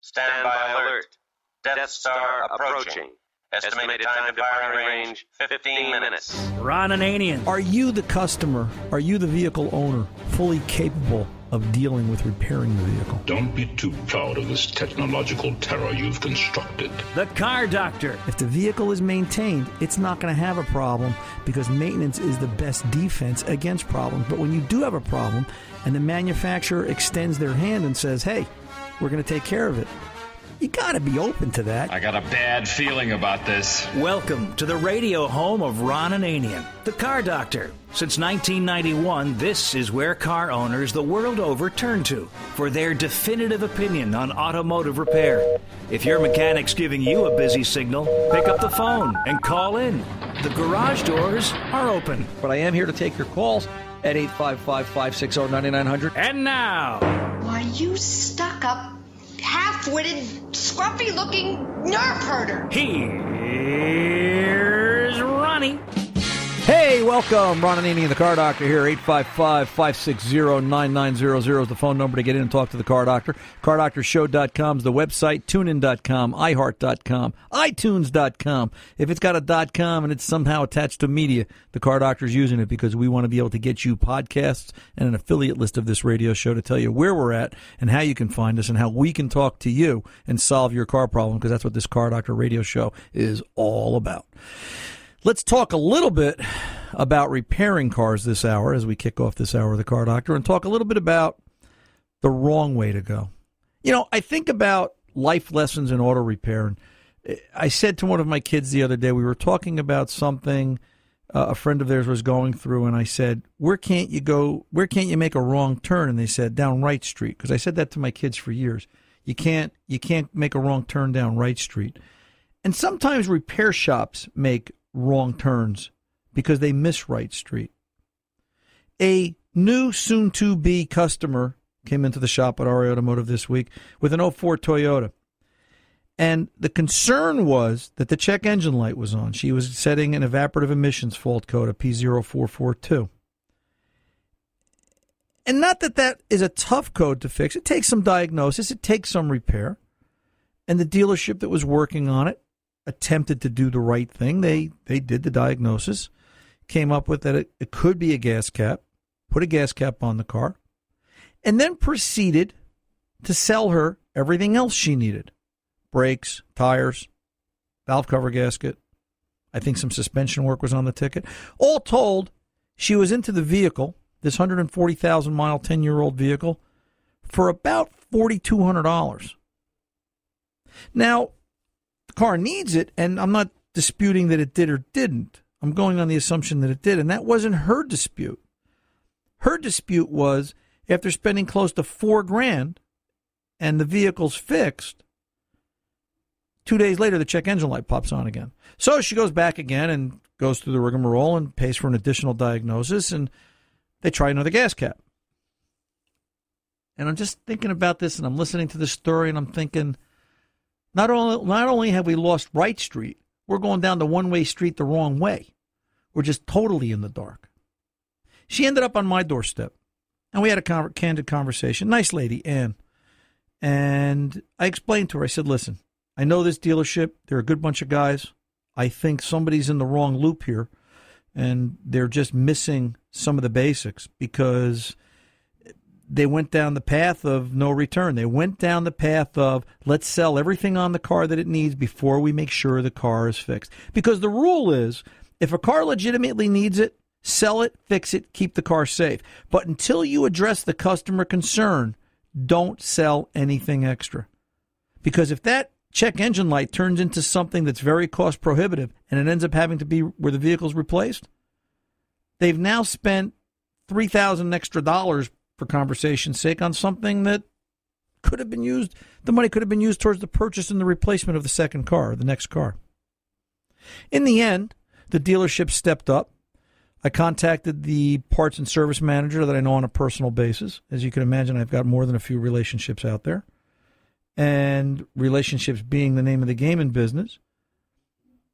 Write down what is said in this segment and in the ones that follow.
Stand by alert. Death Star approaching. Estimated time to firing range 15 minutes. Ron Ananian. Are you the customer? Are you the vehicle owner fully capable of dealing with repairing the vehicle? Don't be too proud of this technological terror you've constructed. The Car Doctor. If the vehicle is maintained, it's not going to have a problem because maintenance is the best defense against problems. But when you do have a problem and the manufacturer extends their hand and says, hey, we're going to take care of it, you got to be open to that. I got a bad feeling about this. Welcome to the radio home of Ron Ananian, the Car Doctor. Since 1991, this is where car owners the world over turn to for their definitive opinion on automotive repair. If your mechanic's giving you a busy signal, pick up the phone and call in. The garage doors are open. But I am here to take your calls at 855 560 9900. And now, Why, you stuck up, half witted, scruffy looking nerve herder. here's Ronnie. Hey, welcome. Ron Ananian and the Car Doctor here. 855-560-9900 is the phone number to get in and talk to the Car Doctor. CarDoctorShow.com is the website. TuneIn.com, iHeart.com, iTunes.com. If it's got a dot .com and it's somehow attached to media, the Car Doctor's using it because we want to be able to get you podcasts and an affiliate list of this radio show to tell you where we're at and how you can find us and how we can talk to you and solve your car problem because that's what this Car Doctor radio show is all about. Let's talk a little bit about repairing cars this hour as we kick off this hour of the Car Doctor and talk a little bit about the wrong way to go. You know, I think about life lessons in auto repair. And I said to one of my kids the other day, we were talking about something uh, a friend of theirs was going through, and I said, Where can't you go? Where can't you make a wrong turn? And they said, Down Right Street. Because I said that to my kids for years. You can't, you can't make a wrong turn down Right Street. And sometimes repair shops make wrong turns because they miss Right Street. A new soon to be customer came into the shop at RA Automotive this week with an 04 Toyota. And the concern was that the check engine light was on. She was setting an evaporative emissions fault code, a P0442. And not that that is a tough code to fix. It takes some diagnosis, it takes some repair. And the dealership that was working on it attempted to do the right thing. They they did the diagnosis, came up with that it, it could be a gas cap, put a gas cap on the car, and then proceeded to sell her everything else she needed. Brakes, tires, valve cover gasket. I think some suspension work was on the ticket. All told, she was into the vehicle, this 140,000 mile 10 year old vehicle, for about $4,200. Now, car needs it, and I'm not disputing that it did or didn't. I'm going on the assumption that it did, and that wasn't her dispute. Her dispute was after spending close to four grand and the vehicle's fixed, two days later the check engine light pops on again. So she goes back again and goes through the rigmarole and pays for an additional diagnosis, and they try another gas cap. And I'm just thinking about this, and I'm listening to this story, and I'm thinking, not only not only have we lost Right Street, we're going down the one way street the wrong way. We're just totally in the dark. She ended up on my doorstep, and we had a con- candid conversation. Nice lady, Ann. And I explained to her. I said, "Listen, I know this dealership. They're a good bunch of guys. I think somebody's in the wrong loop here, and they're just missing some of the basics because." They went down the path of no return. They went down the path of let's sell everything on the car that it needs before we make sure the car is fixed. Because the rule is if a car legitimately needs it, sell it, fix it, keep the car safe. But until you address the customer concern, don't sell anything extra. Because if that check engine light turns into something that's very cost prohibitive and it ends up having to be where the vehicle's replaced, they've now spent 3000 extra dollars for conversation's sake on something that could have been used the money could have been used towards the purchase and the replacement of the second car the next car. In the end the dealership stepped up. I contacted the parts and service manager that i know on a personal basis. As you can imagine i've got more than a few relationships out there. And relationships being the name of the game in business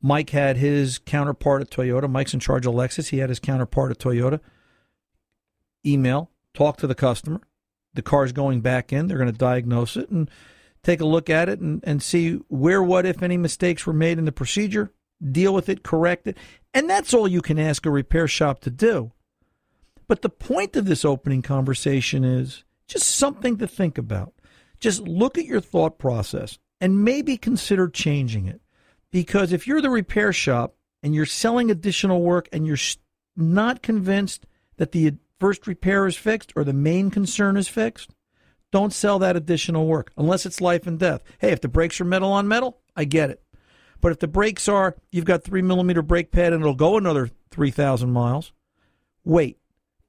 mike had his counterpart at toyota. Mike's in charge of lexus. He had his counterpart at toyota. Email talk to the customer. The car's going back in. They're going to diagnose it and take a look at it and, and see where, what, if any mistakes were made in the procedure, deal with it, correct it. And that's all you can ask a repair shop to do. But the point of this opening conversation is just something to think about. Just look at your thought process and maybe consider changing it. Because if you're the repair shop and you're selling additional work and you're not convinced that the first repair is fixed or the main concern is fixed, don't sell that additional work unless it's life and death. Hey, if the brakes are metal on metal, I get it. But if the brakes are, you've got three millimeter brake pad and it'll go another 3,000 miles, wait.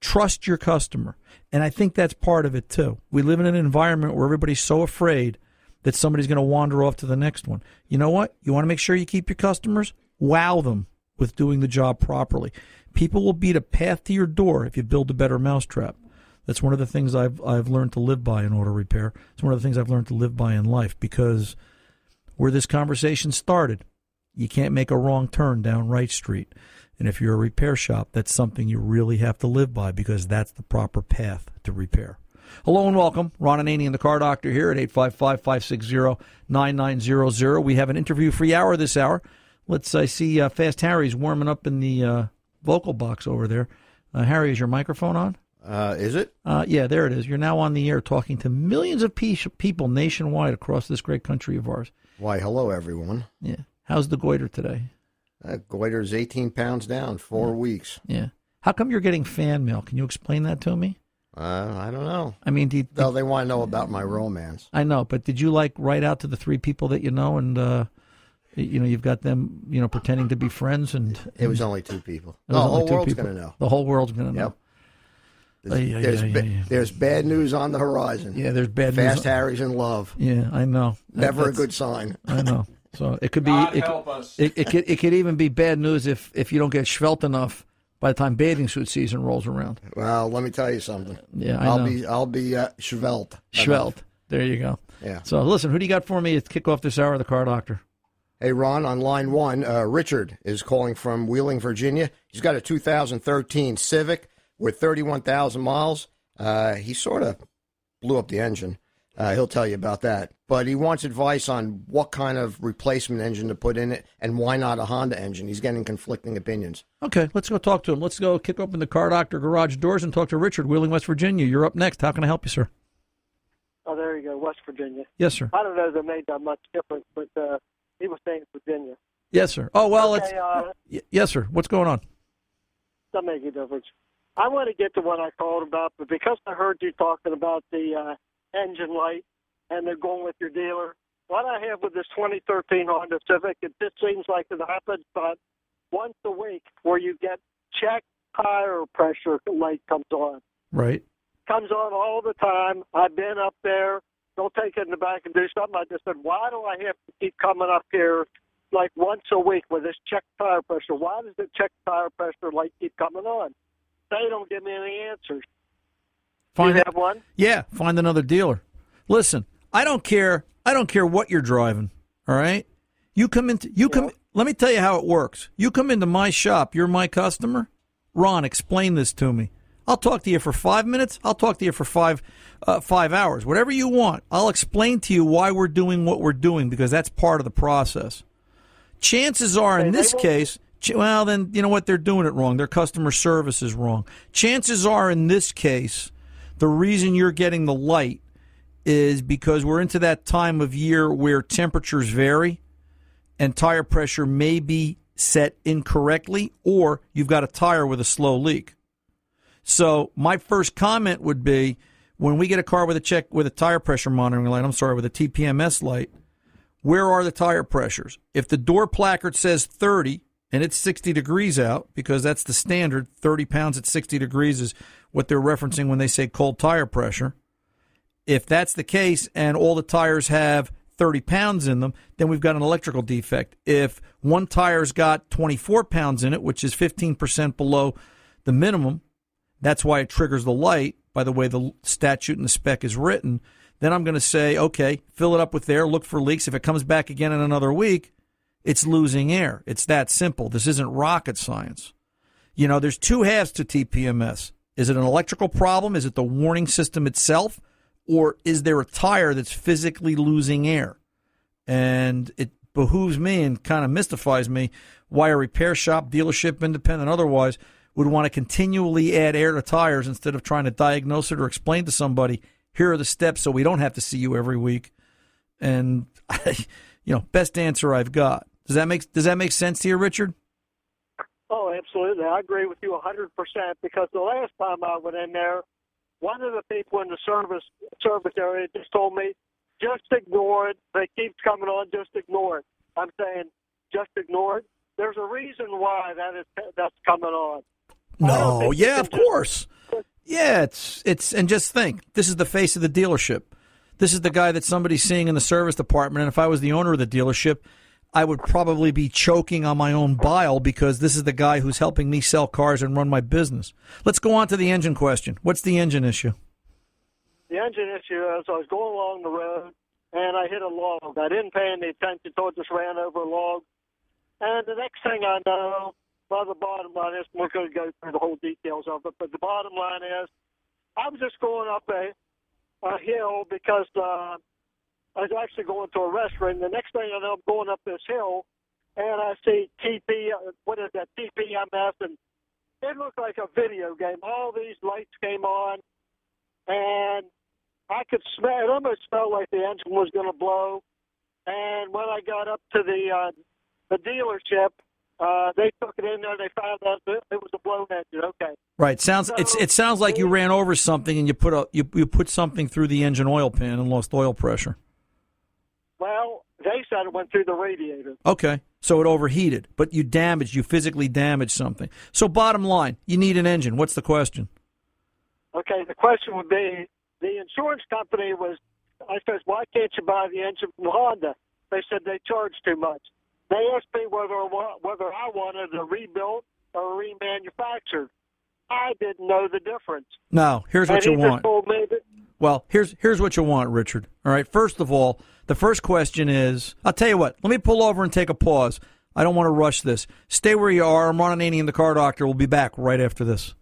Trust your customer. And I think that's part of it too. We live in an environment where everybody's so afraid that somebody's going to wander off to the next one. You know what? You want to make sure you keep your customers? Wow them with doing the job properly. People will beat a path to your door if you build a better mousetrap. That's one of the things I've I've learned to live by in auto repair. It's one of the things I've learned to live by in life because where this conversation started, you can't make a wrong turn down Right Street. And if you're a repair shop, that's something you really have to live by because that's the proper path to repair. Hello and welcome. Ron Ananian, the car doctor here at 855 560 9900. We have an interview free hour this hour. Let's I see uh, Fast Harry's warming up in the uh, vocal box over there. Uh, Harry, is your microphone on? Uh, is it? Uh, yeah, there it is. You're now on the air talking to millions of pe- people nationwide across this great country of ours. Why, hello, everyone. Yeah. How's the goiter today? Uh, goiter's 18 pounds down, four yeah. weeks. Yeah. How come you're getting fan mail? Can you explain that to me? Uh, I don't know. I mean, did, well, they want to know about my romance. I know, but did you like write out to the three people that you know, and uh, you know, you've got them, you know, pretending to be friends, and, and it was only two people. The whole world's going to know. The whole world's going to know. Yep. There's, there's, yeah, yeah, yeah. there's, bad news on the horizon. Yeah, there's bad Fast news. Fast Harry's in love. Yeah, I know. Never That's, a good sign. I know. So it could be. God it, help us. It, it, could. It could even be bad news if if you don't get svelte enough by the time bathing suit season rolls around. Well, let me tell you something. Yeah, I will know. be. I'll be uh, svelte. Svelte. There you go. Yeah. So listen, who do you got for me to kick off this hour of the car doctor? Hey, Ron, on line one, uh, Richard is calling from Wheeling, Virginia. He's got a 2013 Civic with 31,000 miles. Uh, he sort of blew up the engine. Uh, he'll tell you about that. But he wants advice on what kind of replacement engine to put in it and why not a Honda engine. He's getting conflicting opinions. Okay, let's go talk to him. Let's go kick open the Car Doctor garage doors and talk to Richard, Wheeling, West Virginia. You're up next. How can I help you, sir? Oh, there you go, West Virginia. Yes, sir. I don't know if it made that much difference, but uh, he was saying Virginia. Yes, sir. Oh, well, okay, it's. Uh, y- yes, sir. What's going on? Doesn't make a difference. I want to get to what I called about, but because I heard you talking about the uh, engine light and they're going with your dealer, what I have with this 2013 Honda Civic, it just seems like it happens about once a week where you get check tire pressure light comes on. Right. Comes on all the time. I've been up there. Don't take it in the back and do something. I just said, why do I have to keep coming up here like once a week with this check tire pressure? Why does the check tire pressure light keep coming on? They don't give me any answers. Find you have one? Yeah, find another dealer. Listen, I don't care. I don't care what you're driving. All right, you come into you come. Let me tell you how it works. You come into my shop. You're my customer. Ron, explain this to me. I'll talk to you for five minutes. I'll talk to you for five uh, five hours. Whatever you want. I'll explain to you why we're doing what we're doing because that's part of the process. Chances are, in this case, well, then you know what? They're doing it wrong. Their customer service is wrong. Chances are, in this case, the reason you're getting the light is because we're into that time of year where temperatures vary and tire pressure may be set incorrectly, or you've got a tire with a slow leak. So my first comment would be when we get a car with a check with a tire pressure monitoring light, I'm sorry, with a TPMS light, where are the tire pressures? If the door placard says 30 and it's 60 degrees out, because that's the standard, 30 pounds at 60 degrees is what they're referencing when they say cold tire pressure. If that's the case and all the tires have 30 pounds in them, then we've got an electrical defect. If one tire's got 24 pounds in it, which is 15% below the minimum, that's why it triggers the light by the way the statute and the spec is written. Then I'm going to say, okay, fill it up with air, look for leaks. If it comes back again in another week, it's losing air. It's that simple. This isn't rocket science. You know, there's two halves to TPMS. Is it an electrical problem? Is it the warning system itself? or is there a tire that's physically losing air? And it behooves me and kind of mystifies me why a repair shop, dealership, independent, otherwise, would want to continually add air to tires instead of trying to diagnose it or explain to somebody, here are the steps so we don't have to see you every week. And, you know, best answer I've got. Does that make, does that make sense to you, Richard? Oh, absolutely. I agree with you 100% because the last time I went in there, one of the people in the service service area just told me, just ignore it. They keep coming on, just ignore it. I'm saying, just ignore it. There's a reason why that is that's coming on. No, yeah, of course. Yeah, it's it's and just think, this is the face of the dealership. This is the guy that somebody's seeing in the service department, and if I was the owner of the dealership, I would probably be choking on my own bile because this is the guy who's helping me sell cars and run my business. Let's go on to the engine question. What's the engine issue? The engine issue is I was going along the road and I hit a log. I didn't pay any attention to it, just ran over a log. And the next thing I know, well, the bottom line is we're going to go through the whole details of it, but the bottom line is I was just going up a, a hill because uh, I was actually going to a restaurant. The next thing I know, I'm going up this hill, and I see TP. What is that? TPMS, and it looked like a video game. All these lights came on, and I could smell. It almost smelled like the engine was going to blow. And when I got up to the uh, the dealership, uh, they took it in there. They found out that it was a blown engine. Okay. Right. Sounds so, it's it sounds like you ran over something and you put a you you put something through the engine oil pan and lost oil pressure. Well, they said it went through the radiator. Okay. So it overheated, but you damaged, you physically damaged something. So bottom line, you need an engine. What's the question? Okay, the question would be the insurance company was I said, why can't you buy the engine from Honda? They said they charge too much. They asked me whether whether I wanted a rebuilt or remanufactured. I didn't know the difference. No, here's what and you want. That, well, here's here's what you want, Richard. All right. First of all, the first question is I'll tell you what, let me pull over and take a pause. I don't want to rush this. Stay where you are. I'm Ron Ananian, the car doctor. We'll be back right after this.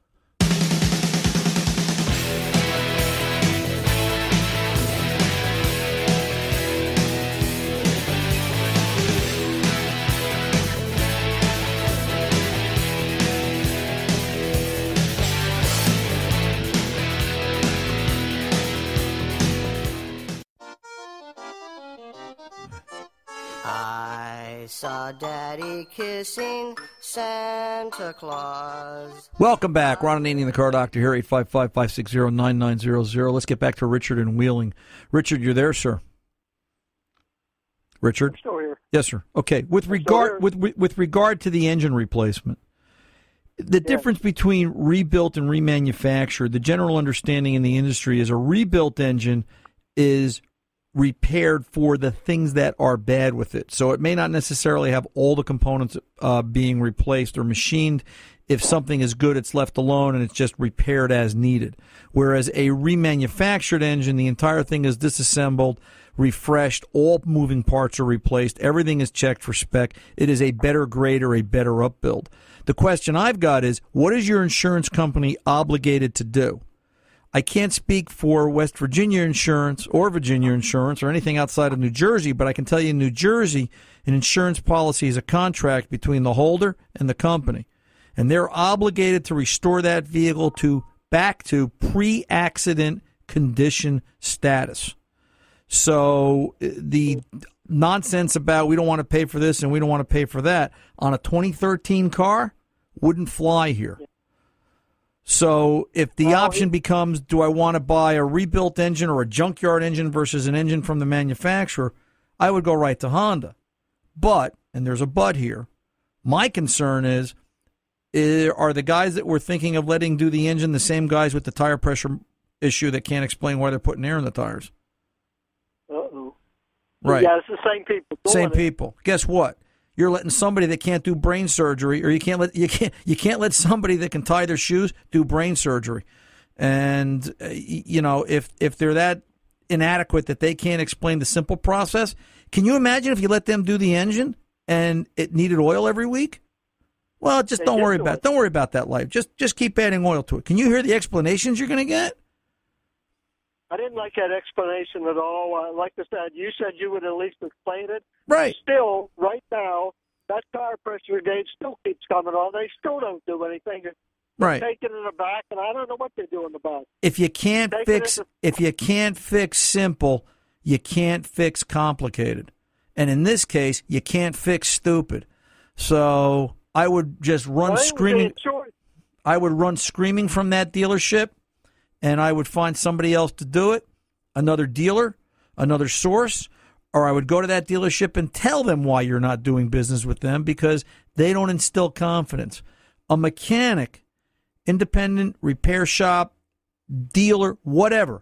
Saw Daddy kissing Santa Claus. Welcome back. Ron and Ananian, the car doctor here, 855-560-9900. Let's get back to Richard and Wheeling. Richard, you're there, sir. Richard? I'm still here. Yes, sir. Okay. With regard with, with, with regard to the engine replacement, the yeah. difference between rebuilt and remanufactured, the general understanding in the industry is a rebuilt engine is repaired for the things that are bad with it. So it may not necessarily have all the components uh, being replaced or machined. If something is good, it's left alone and it's just repaired as needed. Whereas a remanufactured engine, the entire thing is disassembled, refreshed, all moving parts are replaced, everything is checked for spec. It is a better grade or a better upbuild. The question I've got is, what is your insurance company obligated to do? I can't speak for West Virginia insurance or Virginia insurance or anything outside of New Jersey, but I can tell you in New Jersey, an insurance policy is a contract between the holder and the company. And they're obligated to restore that vehicle to back to pre accident condition status. So uh, the nonsense about we don't want to pay for this and we don't want to pay for that on a 2013 car wouldn't fly here. So if the well, option becomes, do I want to buy a rebuilt engine or a junkyard engine versus an engine from the manufacturer, I would go right to Honda. But, and there's a but here, my concern is, eh, are the guys that we're thinking of letting do the engine the same guys with the tire pressure issue that can't explain why they're putting air in the tires? Uh oh. Right. Yeah, it's the same people. Same people. Guess what? You're letting somebody that can't do brain surgery, or you can't let you can't you can't let somebody that can tie their shoes do brain surgery. And uh, you know, if if they're that inadequate that they can't explain the simple process, can you imagine if you let them do the engine and it needed oil every week? Well, just they don't worry about it. don't worry about that life. Just just keep adding oil to it. Can you hear the explanations you're going to get? I didn't like that explanation at all. Uh, like I said, you said you would at least explain it. Right. Still, right now, that tire pressure gauge still keeps coming on. They still don't do anything. They're Right. taking it in the back, and I don't know what they're doing about. If you can't fix if you can't fix simple, you can't fix complicated. And in this case, you can't fix stupid. So I would just run Well, screaming. I would run screaming from that dealership and I would find somebody else to do it, another dealer, another source, or I would go to that dealership and tell them why you're not doing business with them because they don't instill confidence. A mechanic, independent repair shop, dealer, whatever,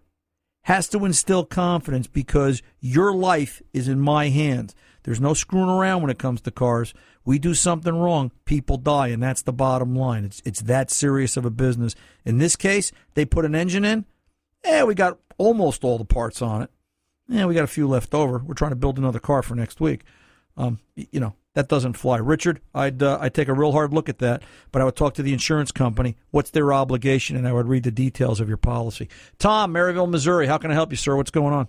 has to instill confidence because your life is in my hands. There's no screwing around when it comes to cars. We do something wrong, people die, and that's the bottom line. It's it's that serious of a business. In this case, they put an engine in. Eh, we got almost all the parts on it. Yeah, we got a few left over. We're trying to build another car for next week. Um, you know that doesn't fly, Richard. I'd uh, I'd take a real hard look at that, but I would talk to the insurance company. What's their obligation, and I would read the details of your policy. Tom, Maryville, Missouri. How can I help you, sir? What's going on?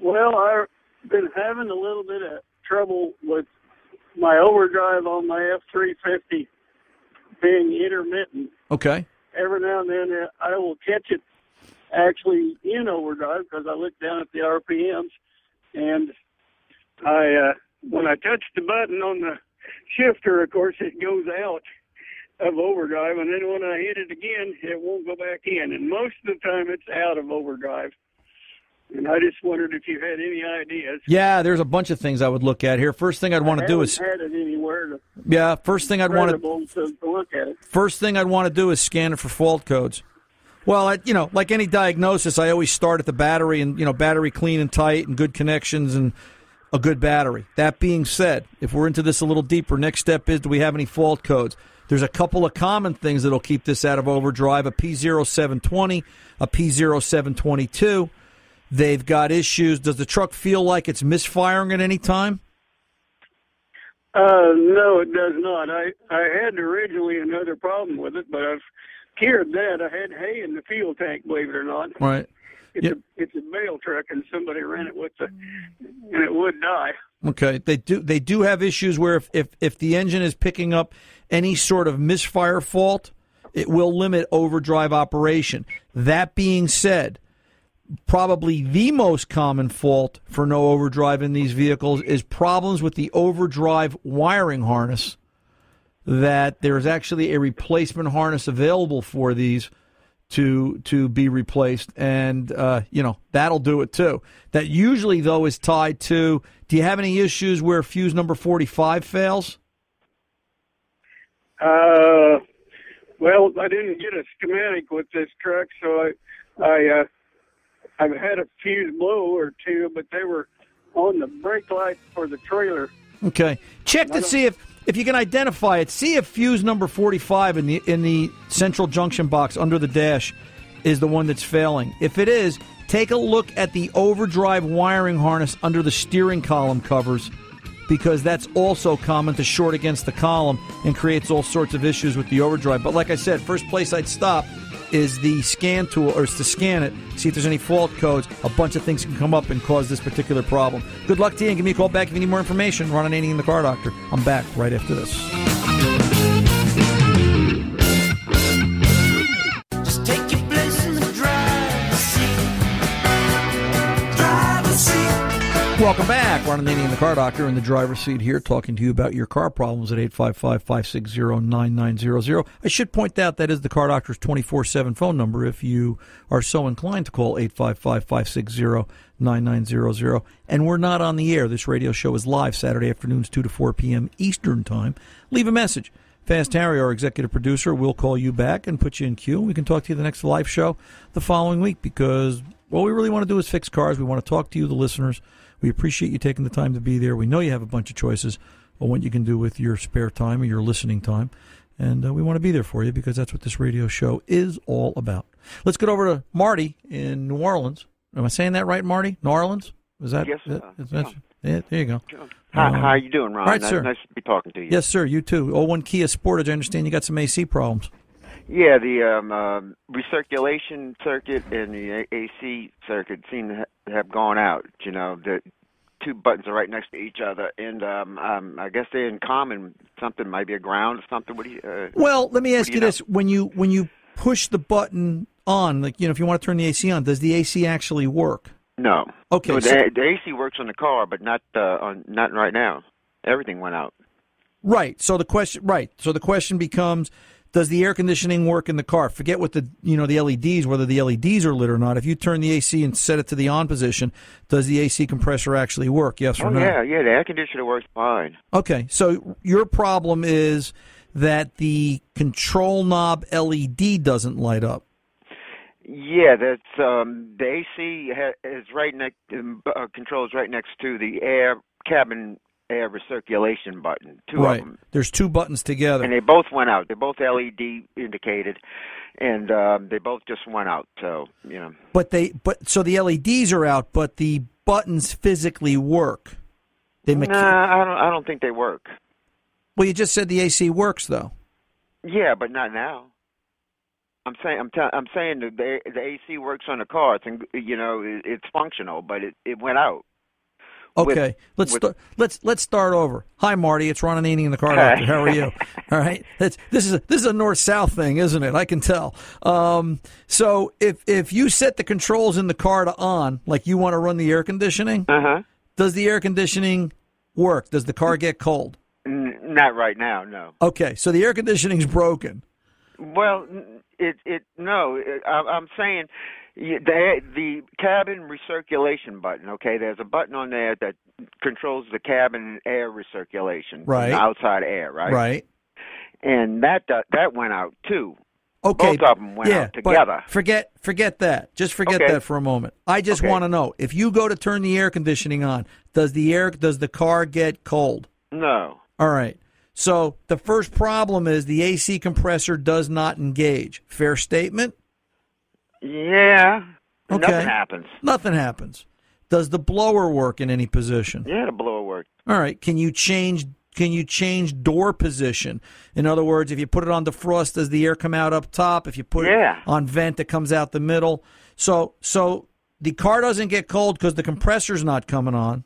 Well, I've been having a little bit of trouble with my overdrive on my F three fifty being intermittent. Okay. Every now and then, uh, I will catch it actually in overdrive because I look down at the RPMs, and I uh, when I touch the button on the shifter, of course, it goes out of overdrive, and then when I hit it again, it won't go back in. And most of the time, it's out of overdrive. And I just wondered if you had any ideas. Yeah, there's a bunch of things I would look at here. First thing I'd want to do is had it anywhere to yeah. First thing I'd want to to, look at it. First thing I'd want to do is scan it for fault codes. Well, I, you know, like any diagnosis, I always start at the battery and you know, battery clean and tight and good connections and a good battery. That being said, if we're into this a little deeper, next step is do we have any fault codes? There's a couple of common things that'll keep this out of overdrive: a P0720, a P0722. They've got issues. Does the truck feel like it's misfiring at any time? Uh, no, it does not. I I had originally another problem with it, but I've cured that. I had hay in the fuel tank, believe it or not. Right. It's a it's a bale truck, and somebody ran it with the, and it would die. Okay, they do they do have issues where if, if if the engine is picking up any sort of misfire fault, it will limit overdrive operation. That being said, probably the most common fault for no overdrive in these vehicles is problems with the overdrive wiring harness. That there is actually a replacement harness available for these to to be replaced, and uh, you know that'll do it too. That usually though is tied to. Do you have any issues where fuse number forty five fails? Uh, well, I didn't get a schematic with this truck, so I, I, uh, I've had a fuse blow or two, but they were on the brake light for the trailer. Okay, check to see if if you can identify it. See if fuse number forty five in the in the central junction box under the dash is the one that's failing. If it is, take a look at the overdrive wiring harness under the steering column covers because that's also common to short against the column and creates all sorts of issues with the overdrive. But like I said, first place I'd stop is the scan tool or is to scan it, see if there's any fault codes. A bunch of things can come up and cause this particular problem. Good luck to you and give me a call back if you need more information. Ron Ananian the Car Doctor. I'm back right after this. Welcome back. Ron Ananian the Car Doctor in the driver's seat here talking to you about your car problems at 855-560-9900. I should point out that is the Car Doctor's 24-7 phone number if you are so inclined to call 855-560-9900. And we're not on the air. This radio show is live Saturday afternoons 2 to 4 p.m. Eastern Time. Leave a message. Fast Harry, our executive producer, will call you back and put you in queue. We can talk to you the next live show the following week because what we really want to do is fix cars. We want to talk to you, the listeners. We appreciate you taking the time to be there. We know you have a bunch of choices on what you can do with your spare time or your listening time. And uh, we want to be there for you because that's what this radio show is all about. Let's get over to Marty in New Orleans. Am I saying that right, Marty? New Orleans? Is that? Yes, that- uh, that- yeah, there you go. Hi, Um, how are you doing, Ron? Right, nice, sir. nice to be talking to you. Yes, sir. You too. 01 Kia Sportage. I understand you got some AC problems. Yeah, the um, um recirculation circuit and the AC circuit seem to have gone out. You know, the two buttons are right next to each other, and um, um, I guess they're in common. Something might be a ground or something. What do you? Uh, Well, let me ask do you, know? this: when you when you push the button on, like you know, if you want to turn the AC on, does the AC actually work? No. Okay, No, so- the, the AC works on the car, but not uh, on not right now. Everything went out. Right. So the question, right. So the question becomes, does the air conditioning work in the car? Forget what the you know the LEDs, whether the LEDs are lit or not. If you turn the AC and set it to the on position, does the AC compressor actually work? Yes or Oh no? yeah, yeah. The air conditioner works fine. Okay. So your problem is that the control knob LED doesn't light up. Yeah, that's um, the AC ha- is right next. Um, uh, controls right next to the air cabin air recirculation button. Two right. of them, There's two buttons together. and they both went out. They're both LED indicated, and um, they both just went out. So you know, But they but so the LEDs are out, but the buttons physically work. They mecha- nah, I don't. I don't think they work. Well, you just said the AC works though. Yeah, but not now. I'm saying I'm t- I'm saying that the the AC works on the car. It's you know it, it's functional, but it it went out. With- Okay, let's with- start. Let's let's start over. Hi, Marty. It's Ron Ananian in the car doctor. How are you? All right. That's, this is a, this is a north south thing, isn't it? I can tell. Um, so if if you set the controls in the car to on, like you want to run the air conditioning, uh-huh. does the air conditioning work? Does the car get cold? N- not right now, no. Okay, so the air conditioning's broken. Well, it it no. I, I'm saying y- the the cabin recirculation button. Okay, there's a button on there that controls the cabin air recirculation, Right. outside air, right? Right. And that that, that went out too. Okay. Both of them went yeah, out together. Forget forget that. Just forget Okay. that for a moment. I just Okay. want to know if you go to turn the air conditioning on, does the air does the car get cold? No. All right. So the first problem is the AC compressor does not engage. Fair statement? Yeah. Okay. Nothing happens. Nothing happens. Does the blower work in any position? Yeah, the blower works. All right. Can you change can you change door position? In other words, if you put it on defrost, does the air come out up top? If you put Yeah. it on vent, it comes out the middle. So so the car doesn't get cold because the compressor's not coming on,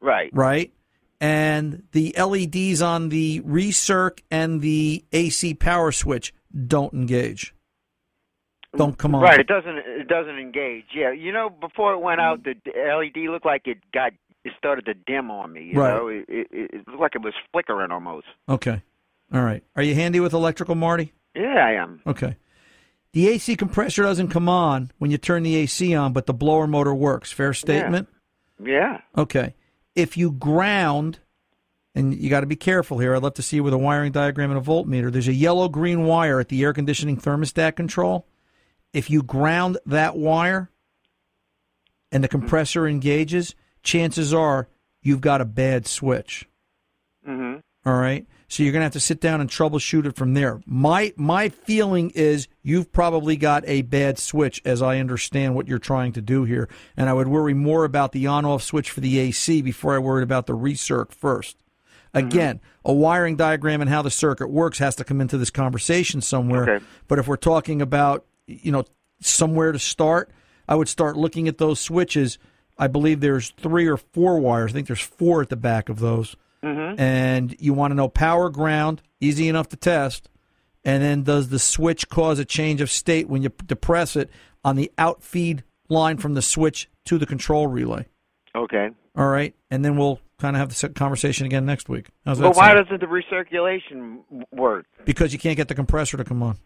Right. right? And the LEDs on the recirc and the AC power switch don't engage. Don't come on. Right. It doesn't. It doesn't engage. Yeah. You know, before it went out, the LED looked like it got. It started to dim on me. You Right. know, it, it, it looked like it was flickering almost. Okay. All right. Are you handy with electrical, Marty? Yeah, I am. Okay. The AC compressor doesn't come on when you turn the AC on, but the blower motor works. Fair statement? Yeah. Okay. If you ground, and you got to be careful here, I'd love to see you with a wiring diagram and a voltmeter. There's a yellow green wire at the air conditioning thermostat control. If you ground that wire and the compressor engages, chances are you've got a bad switch. Mm-hmm. All right. So you're going to have to sit down and troubleshoot it from there. My my feeling is you've probably got a bad switch as I understand what you're trying to do here, and I would worry more about the on-off switch for the AC before I worried about the recirc first. Again, a wiring diagram and how the circuit works has to come into this conversation somewhere. Okay. But if we're talking about, you know, somewhere to start, I would start looking at those switches. I believe there's three or four wires. I think there's four at the back of those. Mm-hmm. And you want to know power ground, easy enough to test. And then does the switch cause a change of state when you depress it on the outfeed line from the switch to the control relay? Okay. All right. And then we'll kind of have the conversation again next week. How's But why sound? doesn't the recirculation work? Because you can't get the compressor to come on.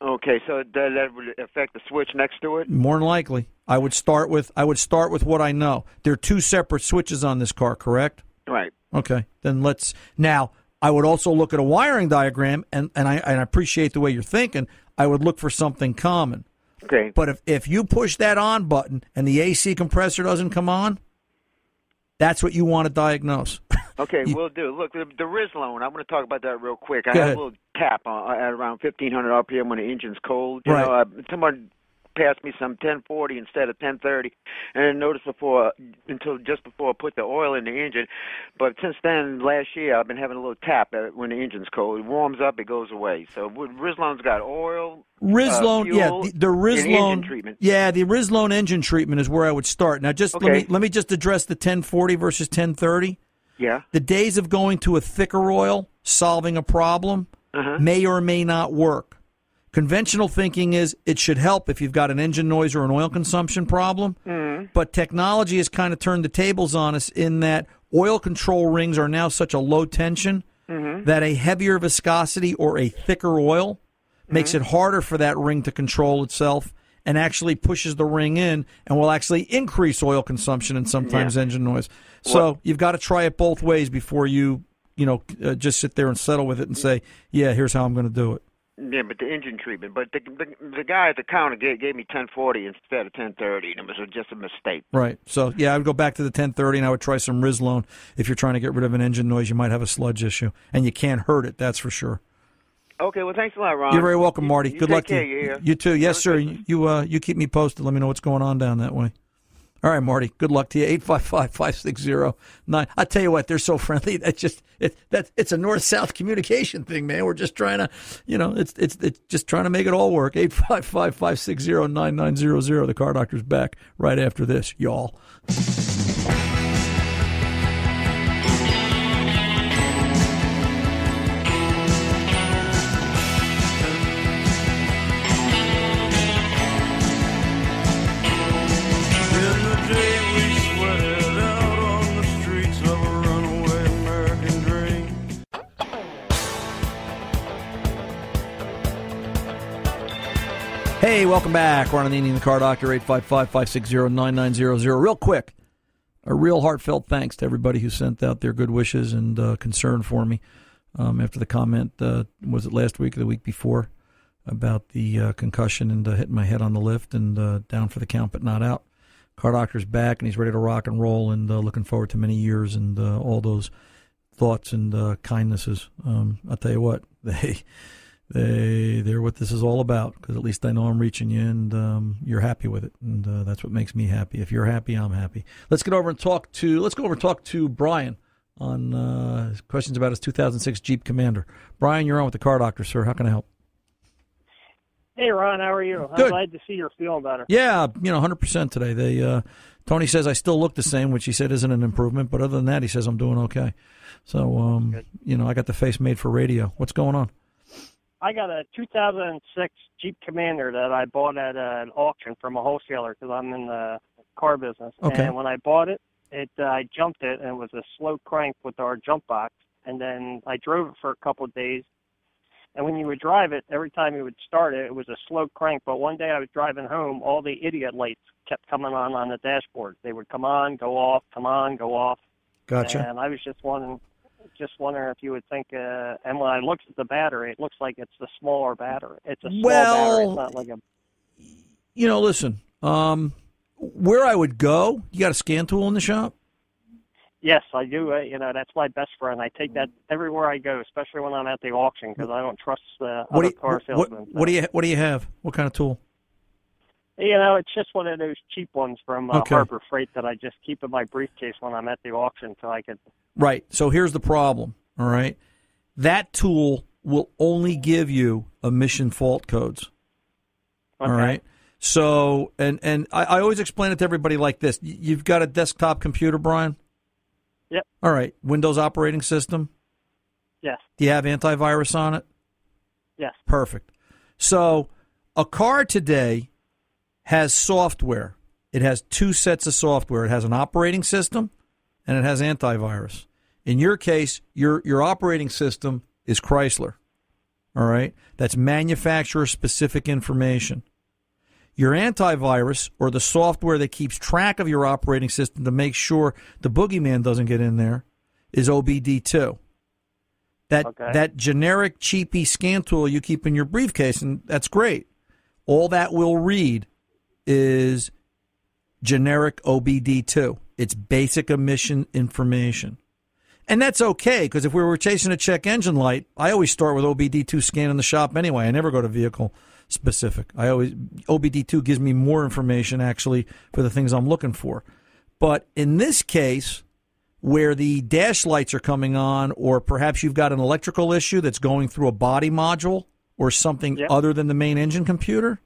Okay, so that, that would affect the switch next to it. More than likely, I would start with I would start with what I know. There are two separate switches on this car, correct? Right. Okay, then let's now. I would also look at a wiring diagram, and, and I and I appreciate the way you're thinking. I would look for something common. Okay. But if if you push that on button and the AC compressor doesn't come on, that's what you want to diagnose. Okay, we'll do. Look, the, the Rislone. I'm going to talk about that real quick. I ahead. a little tap on, at around 1500 RPM when the engine's cold. You Right. know, uh, someone passed me some 1040 instead of 1030, and I didn't before until just before I put the oil in the engine. But since then, last year, I've been having a little tap at it when the engine's cold. It warms up, it goes away. So Rislone's got oil, Rislone, uh, yeah, the, the Rislone treatment. Yeah, the Rislone engine treatment is where I would start. Now, just let me let me just address the 1040 versus 1030. Yeah. The days of going to a thicker oil, solving a problem, Uh-huh. may or may not work. Conventional thinking is it should help if you've got an engine noise or an oil consumption problem. Mhm. But technology has kind of turned the tables on us in that oil control rings are now such a low tension Mhm. that a heavier viscosity or a thicker oil makes Mm-hmm. it harder for that ring to control itself and actually pushes the ring in and will actually increase oil consumption and sometimes Yeah. engine noise. So Well- you've got to try it both ways before you, you know, uh, just sit there and settle with it and say, yeah, here's how I'm going to do it. Yeah, but the engine treatment. But the the, the guy at the counter gave, gave me 1040 instead of 1030, and it was just a mistake. Right. So yeah, I would go back to the 1030 and I would try some Rislone. If you're trying to get rid of an engine noise, you might have a sludge issue, and you can't hurt it. That's for sure. Okay, well, thanks a lot, Ron. You're very welcome, Marty. you Good luck care, to you. you? You too. Yes, sir. You uh, you keep me posted. Let me know what's going on down that way. All right, Marty. Good luck to you. 855-560-9. I tell you what, they're so friendly. That just it that it's a north south communication thing, man. We're just trying to, you know, it's it's it's just trying to make it all work. 855-560-9900. The car doctor's back right after this, y'all. Hey, welcome back. Ron Ananian, the car doctor, 855-560-9900. Real quick, a real heartfelt thanks to everybody who sent out their good wishes and uh, concern for me um, after the comment, uh, was it last week or the week before, about the uh, concussion and uh, hitting my head on the lift and uh, down for the count but not out. Car doctor's back and he's ready to rock and roll and uh, looking forward to many years and all those thoughts and kindnesses. Um, I'll tell you what, they they they're what this is all about because at least I know I'm reaching you and um, you're happy with it and uh, that's what makes me happy. If you're happy, I'm happy. Let's get over and talk to let's go over and talk to Brian on uh, questions about his 2006 Jeep Commander. Brian, you're on with the car doctor, sir. How can I help? Hey Ron, how are you? I'm Good. glad to see you're feeling better. Yeah, you know, 100% today. They uh, Tony says I still look the same, which he said isn't an improvement, but other than that, he says I'm doing okay. So, um, you know, I got the face made for radio. What's going on? I got a 2006 Jeep Commander that I bought at uh, an auction from a wholesaler because I'm in the car business. Okay. And when I bought it, it uh, I jumped it and it was a slow crank with our jump box. And then I drove it for a couple of days. And when you would drive it, every time you would start it, it was a slow crank. But one day I was driving home, all the idiot lights kept coming on on the dashboard. They would come on, go off, come on, go off. Gotcha. And I was just wondering, just wondering if you would think. Uh, and when I looked at the battery, it looks like it's the smaller battery. It's a small battery. It's not like a. You know, listen, um, where I would go, you got a scan tool in the shop? Yes, I do. Uh, you know, that's my best friend. I take that everywhere I go, especially when I'm at the auction, because I don't trust the What other do, you, car what, salesmen. what do you What do you have? What kind of tool? You know, it's just one of those cheap ones from uh, Okay. Harbor Freight that I just keep in my briefcase when I'm at the auction, so I could. Right. So here's the problem. All right. That tool will only give you emission fault codes. All right. So and and I, I always explain it to everybody like this. You've got a desktop computer, Brian. Yep. All right. Windows operating system. Yes. Do you have antivirus on it? Yes. Perfect. So a car today has software. It has two sets of software. It has an operating system and it has antivirus. In your case, your your operating system is Chrysler. All right? That's manufacturer specific information. Your antivirus or the software that keeps track of your operating system to make sure the boogeyman doesn't get in there is OBD2 that Okay. that generic cheapy scan tool you keep in your briefcase, and that's great. All that will read is generic OBD2. It's basic emission information. And that's okay because if we were chasing a check engine light, I always start with OBD2 scan in the shop anyway. I never go to vehicle specific. I always OBD2 gives me more information actually for the things I'm looking for. But in this case, where the dash lights are coming on, or perhaps you've got an electrical issue that's going through a body module or something other than the main engine computer,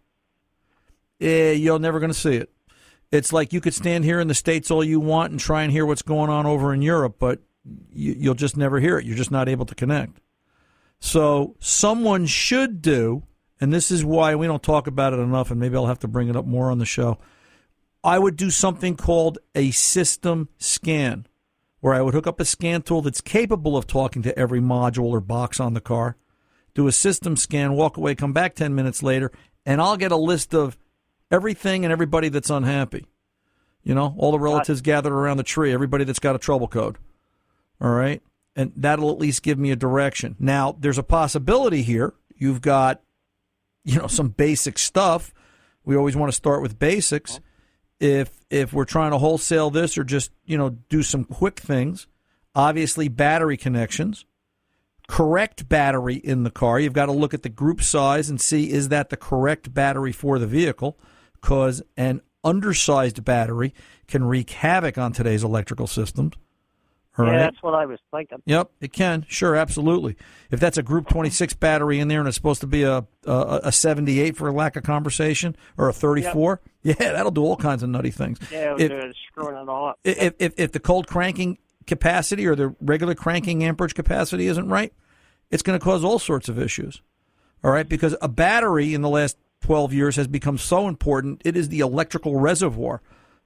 eh, you're never going to see it. It's like you could stand here in the States all you want and try and hear what's going on over in Europe, but you, you'll just never hear it. You're just not able to connect. So someone should do, and this is why we don't talk about it enough, and maybe I'll have to bring it up more on the show. I would do something called a system scan, where I would hook up a scan tool that's capable of talking to every module or box on the car, do a system scan, walk away, come back 10 minutes later, and I'll get a list of everything and everybody that's unhappy. You know, all the relatives gathered around the tree, everybody that's got a trouble code. All right. And that'll at least give me a direction. Now, there's a possibility here. You've got, you know, some basic stuff. We always want to start with basics. If if we're trying to wholesale this or just, you know, do some quick things, obviously battery connections, correct battery in the car. You've got to look at the group size and see is that the correct battery for the vehicle cuz an undersized battery can wreak havoc on today's electrical systems. All yeah, right. that's what I was thinking. Yep, it can. Sure, absolutely. If that's a Group 26 battery in there and it's supposed to be a a, a 78 for lack of conversation or a 34, yeah, that'll do all kinds of nutty things. Yeah, it If- screwing it all up. if, if if the cold cranking capacity or the regular cranking amperage capacity isn't right, it's going to cause all sorts of issues. All right, because a battery in the last 12 years has become so important. It is the electrical reservoir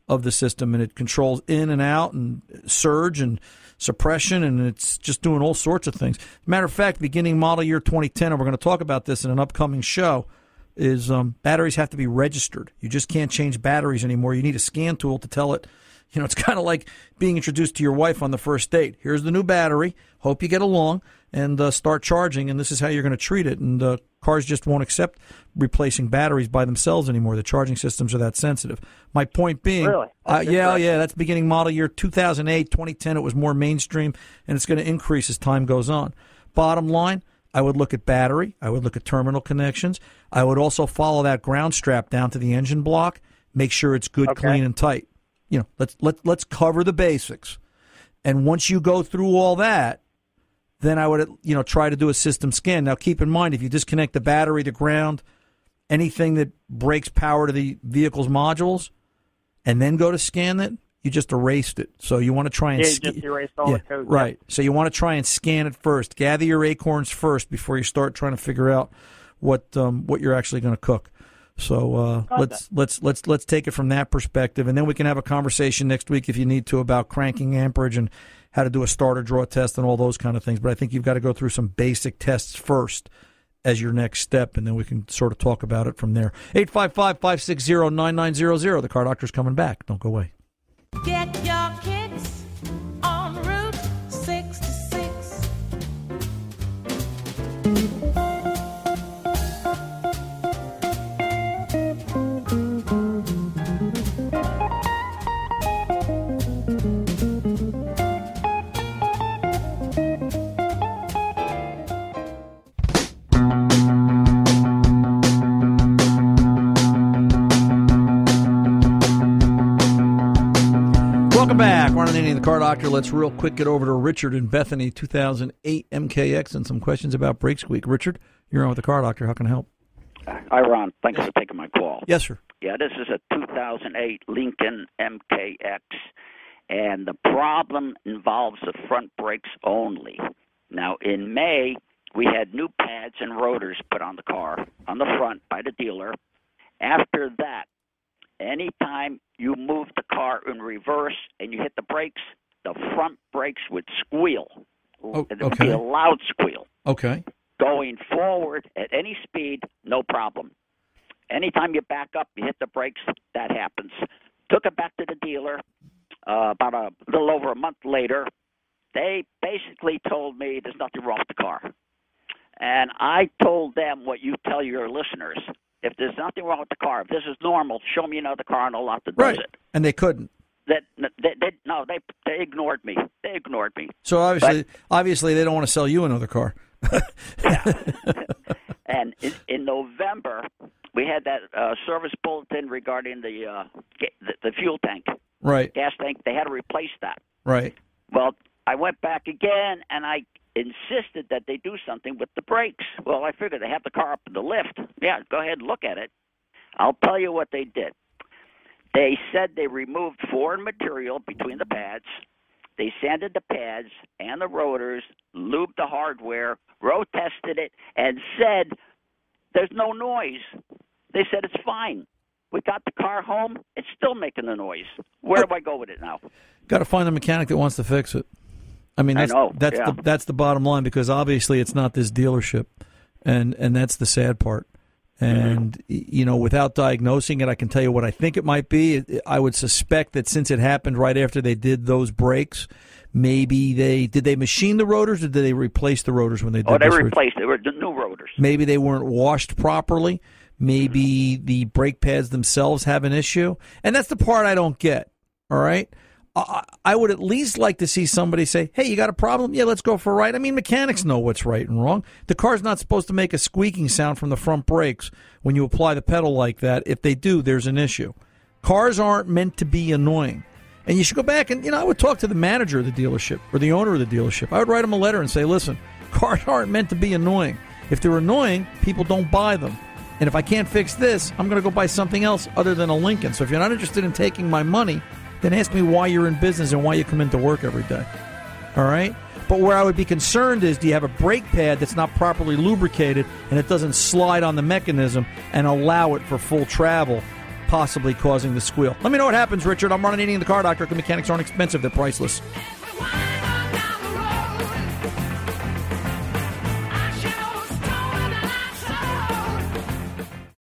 of the system, and it controls in and out and surge and suppression, and it's just doing all sorts of things. Matter of fact, beginning model year 2010, and we're going to talk about this in an upcoming show, is um, batteries have to be registered. You just can't change batteries anymore. You need a scan tool to tell it. You know, it's kind of like being introduced to your wife on the first date. Here's the new battery. Hope you get along and uh, start charging, and this is how you're going to treat it. And uh, cars just won't accept replacing batteries by themselves anymore. The charging systems are that sensitive. My point being, Really? uh, yeah, yeah, that's beginning model year 2008, 2010. It was more mainstream, and it's going to increase as time goes on. Bottom line, I would look at battery. I would look at terminal connections. I would also follow that ground strap down to the engine block. Make sure it's good, Okay. clean, and tight. You know, let's let let's cover the basics. And once you go through all that, then I would you know try to do a system scan. Now keep in mind if you disconnect the battery, the ground, anything that breaks power to the vehicle's modules, and then go to scan it, you just erased it. So you want to try and Yeah, just erased all yeah, the code. right. So you want to try and scan it first. Gather your acorns first before you start trying to figure out what um, what you're actually going to cook. So uh, let's let's let's let's take it from that perspective, and then we can have a conversation next week if you need to about cranking amperage and how to do a starter draw test and all those kind of things. But I think you've got to go through some basic tests first as your next step, and then we can sort of talk about it from there. 855 560 9900. The car doctor's coming back. Don't go away. And Andy, the car doctor. Let's real quick get over to Richard in Bethany, 2008 MKX, and some questions about brake squeak. Richard, you're on with the car doctor. How can I help? Hi, Ron. Thanks for taking my call. Yes, sir. Yeah, this is a 2008 Lincoln MKX, and the problem involves the front brakes only. Now, in May, we had new pads and rotors put on the car on the front by the dealer. After that, anytime you move the car in reverse and you hit the brakes, the front brakes would squeal. Oh, It would be a loud squeal. Okay. Going forward at any speed, no problem. Anytime you back up, you hit the brakes, that happens. Took it back to the dealer uh, about a little over a month later. They basically told me there's nothing wrong with the car. And I told them what you tell your listeners. If there's nothing wrong with the car, if this is normal, show me another car on the lot that does Right. it. And they couldn't. That they, they, no, they they ignored me. They ignored me. So obviously, obviously, they don't want to sell you another car. yeah. And in, in November, we had that uh, service bulletin regarding the, uh, the the fuel tank, Right. gas tank. They had to replace that. Right. Well, I went back again and I insisted that they do something with the brakes. Well, I figured they have the car up in the lift. Yeah, go ahead and look at it. I'll tell you what they did. They said they removed foreign material between the pads. They sanded the pads and the rotors, lubed the hardware, road tested it, and said there's no noise. They said it's fine. We got the car home. It's still making the noise. Where do I go with it now? Got to find the mechanic that wants to fix it. I mean, I that's know, that's yeah. the that's the bottom line because obviously it's not this dealership, and and that's the sad part. And you know, without diagnosing it, I can tell you what I think it might be. I would suspect that since it happened right after they did those brakes, maybe they did they machine the rotors or did they replace the rotors when they did Oh, they replaced. They were the new rotors. Maybe they weren't washed properly. Maybe mm-hmm. the brake pads themselves have an issue. And that's the part I don't get. All right. I, would at least like to see somebody say, hey, you got a problem? Yeah, let's go for a ride. I mean, mechanics know what's right and wrong. The car's not supposed to make a squeaking sound from the front brakes when you apply the pedal like that. If they do, there's an issue. Cars aren't meant to be annoying. And you should go back and, you know, I would talk to the manager of the dealership or the owner of the dealership. I would write him a letter and say, listen, cars aren't meant to be annoying. If they're annoying, people don't buy them. And if I can't fix this, I'm going to go buy something else other than a Lincoln. So if you're not interested in taking my money, then ask me why you're in business and why you come into work every day. All right? But where I would be concerned is do you have a brake pad that's not properly lubricated and it doesn't slide on the mechanism and allow it for full travel, possibly causing the squeal? Let me know what happens, Richard. I'm Ron Ananian the car doctor. The mechanics aren't expensive, they're priceless.